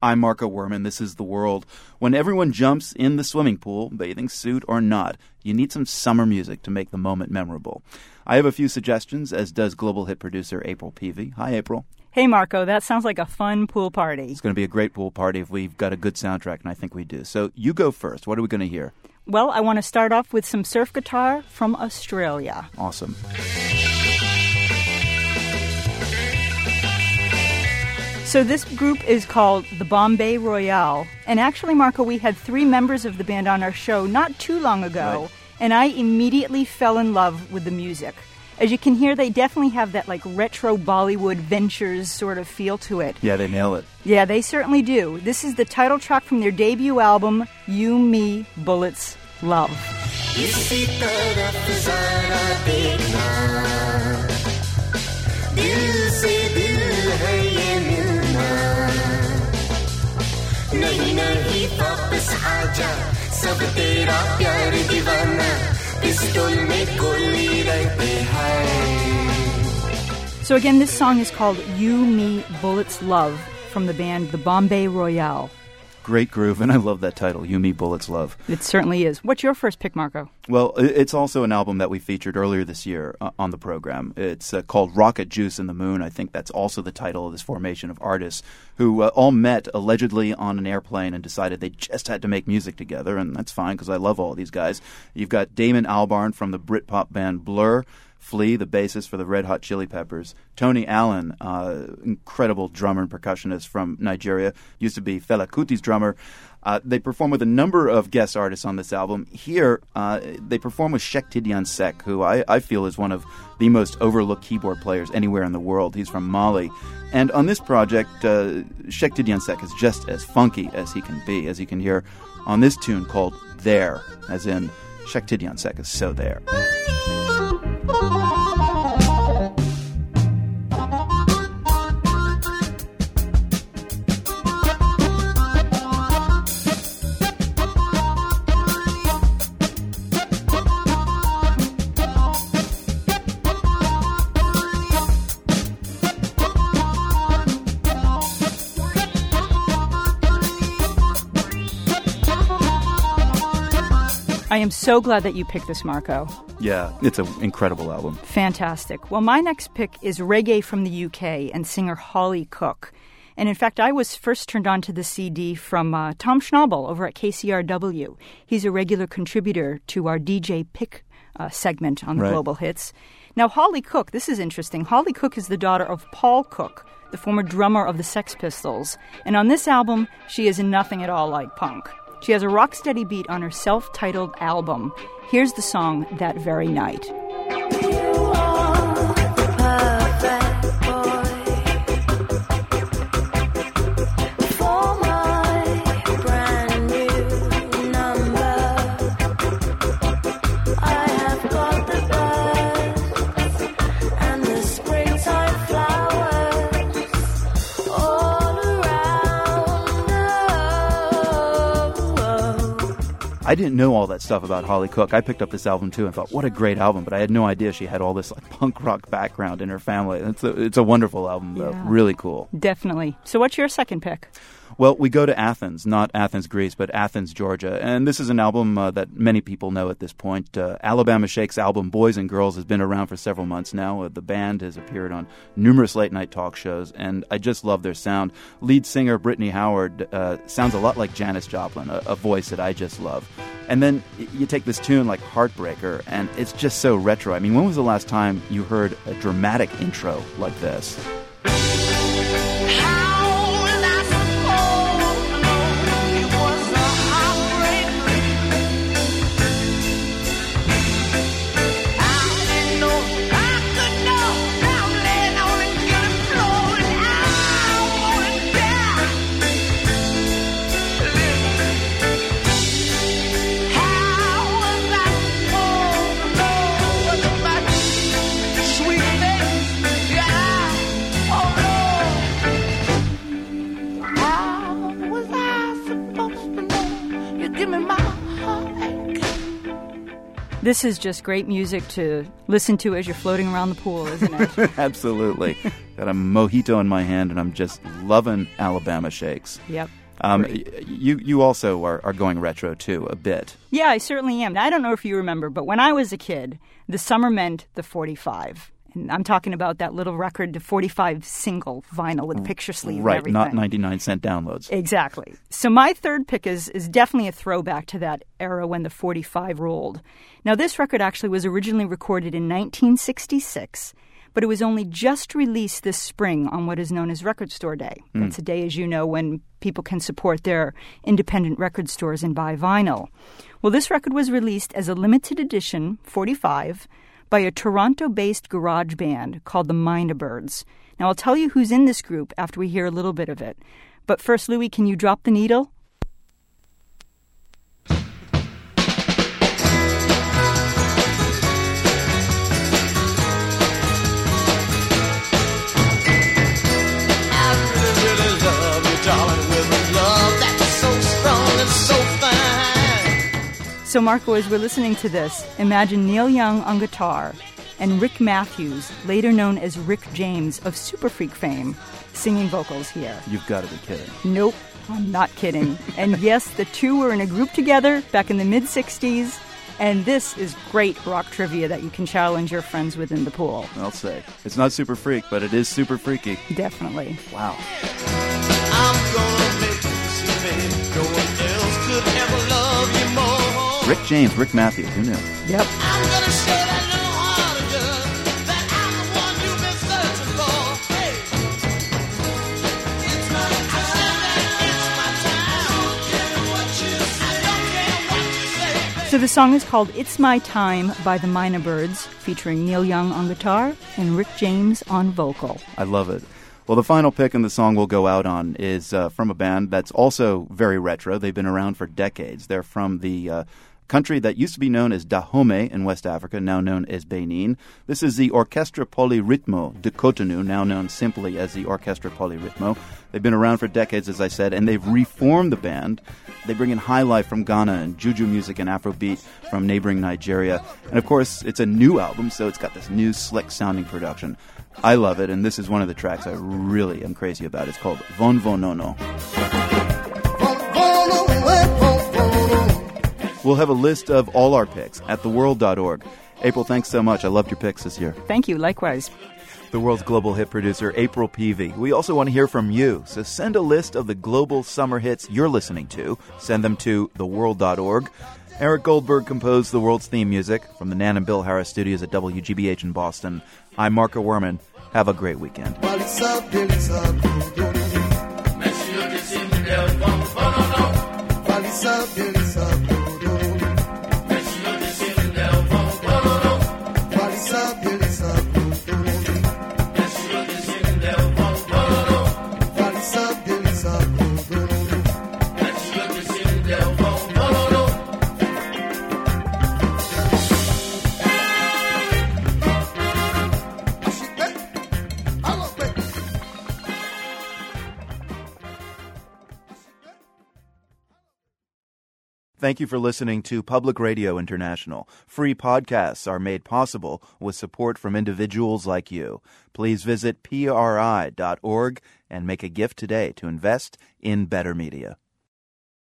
I'm Marco Werman. This is The World. When everyone jumps in the swimming pool, bathing suit or not, you need some summer music to make the moment memorable. I have a few suggestions, as does global hit producer April Peavey. Hi, April. Hey, Marco, that sounds like a fun pool party. It's going to be a great pool party if we've got a good soundtrack, and I think we do. So you go first. What are we going to hear? Well, I want to start off with some surf guitar from Australia. Awesome. So this group is called the Bombay Royale. And actually, Marco, we had three members of the band on our show not too long ago, Right. and I immediately fell in love with the music. As you can hear, they definitely have that like retro Bollywood ventures sort of feel to it. Yeah, they nail it. Yeah, they certainly do. This is the title track from their debut album, You, Me, Bullets, Love. नहीं नहीं वापस आजा सब तेरा प्यार दीवाना pistol में गोली रहते हैं So again, this song is called You, Me, Bullets, Love from the band The Bombay Royale. Great groove, and I love that title, You, Me, Bullets, Love. It certainly is. What's your first pick, Marco? Well, it's also an album that we featured earlier this year uh, on the program. It's uh, called Rocket Juice and the Moon. I think that's also the title of this formation of artists who uh, all met allegedly on an airplane and decided they just had to make music together, and that's fine because I love all these guys. You've got Damon Albarn from the Britpop band Blur. Flea, the bassist for the Red Hot Chili Peppers. Tony Allen, uh, incredible drummer and percussionist from Nigeria, used to be Fela Kuti's drummer. Uh, they perform with a number of guest artists on this album. Here, uh, they perform with Cheick Tidiane Seck, who I, I feel is one of the most overlooked keyboard players anywhere in the world. He's from Mali. And on this project, uh, Cheick Tidiane Seck is just as funky as he can be, as you can hear on this tune called There, as in Cheick Tidiane Seck is so there. Thank you. I am so glad that you picked this, Marco. Yeah, it's an incredible album. Fantastic. Well, my next pick is reggae from the UK and singer Holly Cook. And in fact, I was first turned on to the CD from uh, Tom Schnabel over at KCRW. He's a regular contributor to our DJ Pick uh, segment on the Right. Global Hits. Now, Holly Cook, this is interesting. Holly Cook is the daughter of Paul Cook, the former drummer of the Sex Pistols. And on this album, she is nothing at all like punk. She has a rock steady beat on her self titled album. Here's the song That Very Night. I didn't know all that stuff about Holly Cook. I picked up this album too and thought, what a great album! But I had no idea she had all this like punk rock background in her family. It's a, it's a wonderful album, though. Yeah. Really cool. Definitely. So, what's your second pick? Well, we go to Athens, not Athens, Greece, but Athens, Georgia. And this is an album uh, that many people know at this point. Uh, Alabama Shakes' album Boys and Girls has been around for several months now. Uh, the band has appeared on numerous late night talk shows, and I just love their sound. Lead singer Brittany Howard uh, sounds a lot like Janis Joplin, a, a voice that I just love. And then you take this tune like Heartbreaker, and it's just so retro. I mean, when was the last time you heard a dramatic intro like this? This is just great music to listen to as you're floating around the pool, isn't it? Absolutely. Got a mojito in my hand, and I'm just loving Alabama shakes. yep. Um, you you also are, are going retro too a bit. Yeah, I certainly am. I don't know if you remember, but when I was a kid, the summer meant the 45. I'm talking about that little record, the 45 single vinyl with picture sleeve and right, not 99 cent downloads. Exactly. So my third pick is is definitely a throwback to that era when the 45 rolled. Now this record actually was originally recorded in 1966, but it was only just released this spring on what is known as Record Store Day. Hmm. That's a day, as you know, when people can support their independent record stores and buy vinyl. Well, this record was released as a limited edition 45 by a Toronto based garage band called the Mynah Birds. Now, I'll tell you who's in this group after we hear a little bit of it. But first, Louis, can you drop the needle? So, Marco, as we're listening to this, imagine Neil Young on guitar and Rick Matthews, later known as Rick James of Super Freak fame, singing vocals here. You've got to be kidding. Nope, I'm not kidding. and yes, the two were in a group together back in the mid 60s. And this is great rock trivia that you can challenge your friends with in the pool. I'll say it's not super freak, but it is super freaky. Definitely. Wow. Say. I don't care what you say. So the song is called It's My Time by the Mynah Birds, featuring Neil Young on guitar and Rick James on vocal. I love it. Well, the final pick in the song we'll go out on is uh, from a band that's also very retro. They've been around for decades. They're from the uh, country that used to be known as Dahomey in West Africa, now known as Benin. This is the Orchestra Polyrythmo de Cotonou, now known simply as the Orchestra Polyrythmo. They've been around for decades, as I said, and they've reformed the band. They bring in high life from Ghana and juju music and Afrobeat from neighboring Nigeria. And of course, it's a new album, so it's got this new, slick sounding production. I love it, and this is one of the tracks I really am crazy about. It's called Von Vonono. Eh? We'll have a list of all our picks at theworld.org. April, thanks so much. I loved your picks this year. Thank you, likewise. The world's global hit producer, April Peavey. We also want to hear from you, so send a list of the global summer hits you're listening to. Send them to theworld.org. Eric Goldberg composed the world's theme music from the Nan and Bill Harris studios at WGBH in Boston. I'm Marco Werman. Have a great weekend. up. Thank you for listening to Public Radio International. Free podcasts are made possible with support from individuals like you. Please visit PRI.org and make a gift today to invest in better media.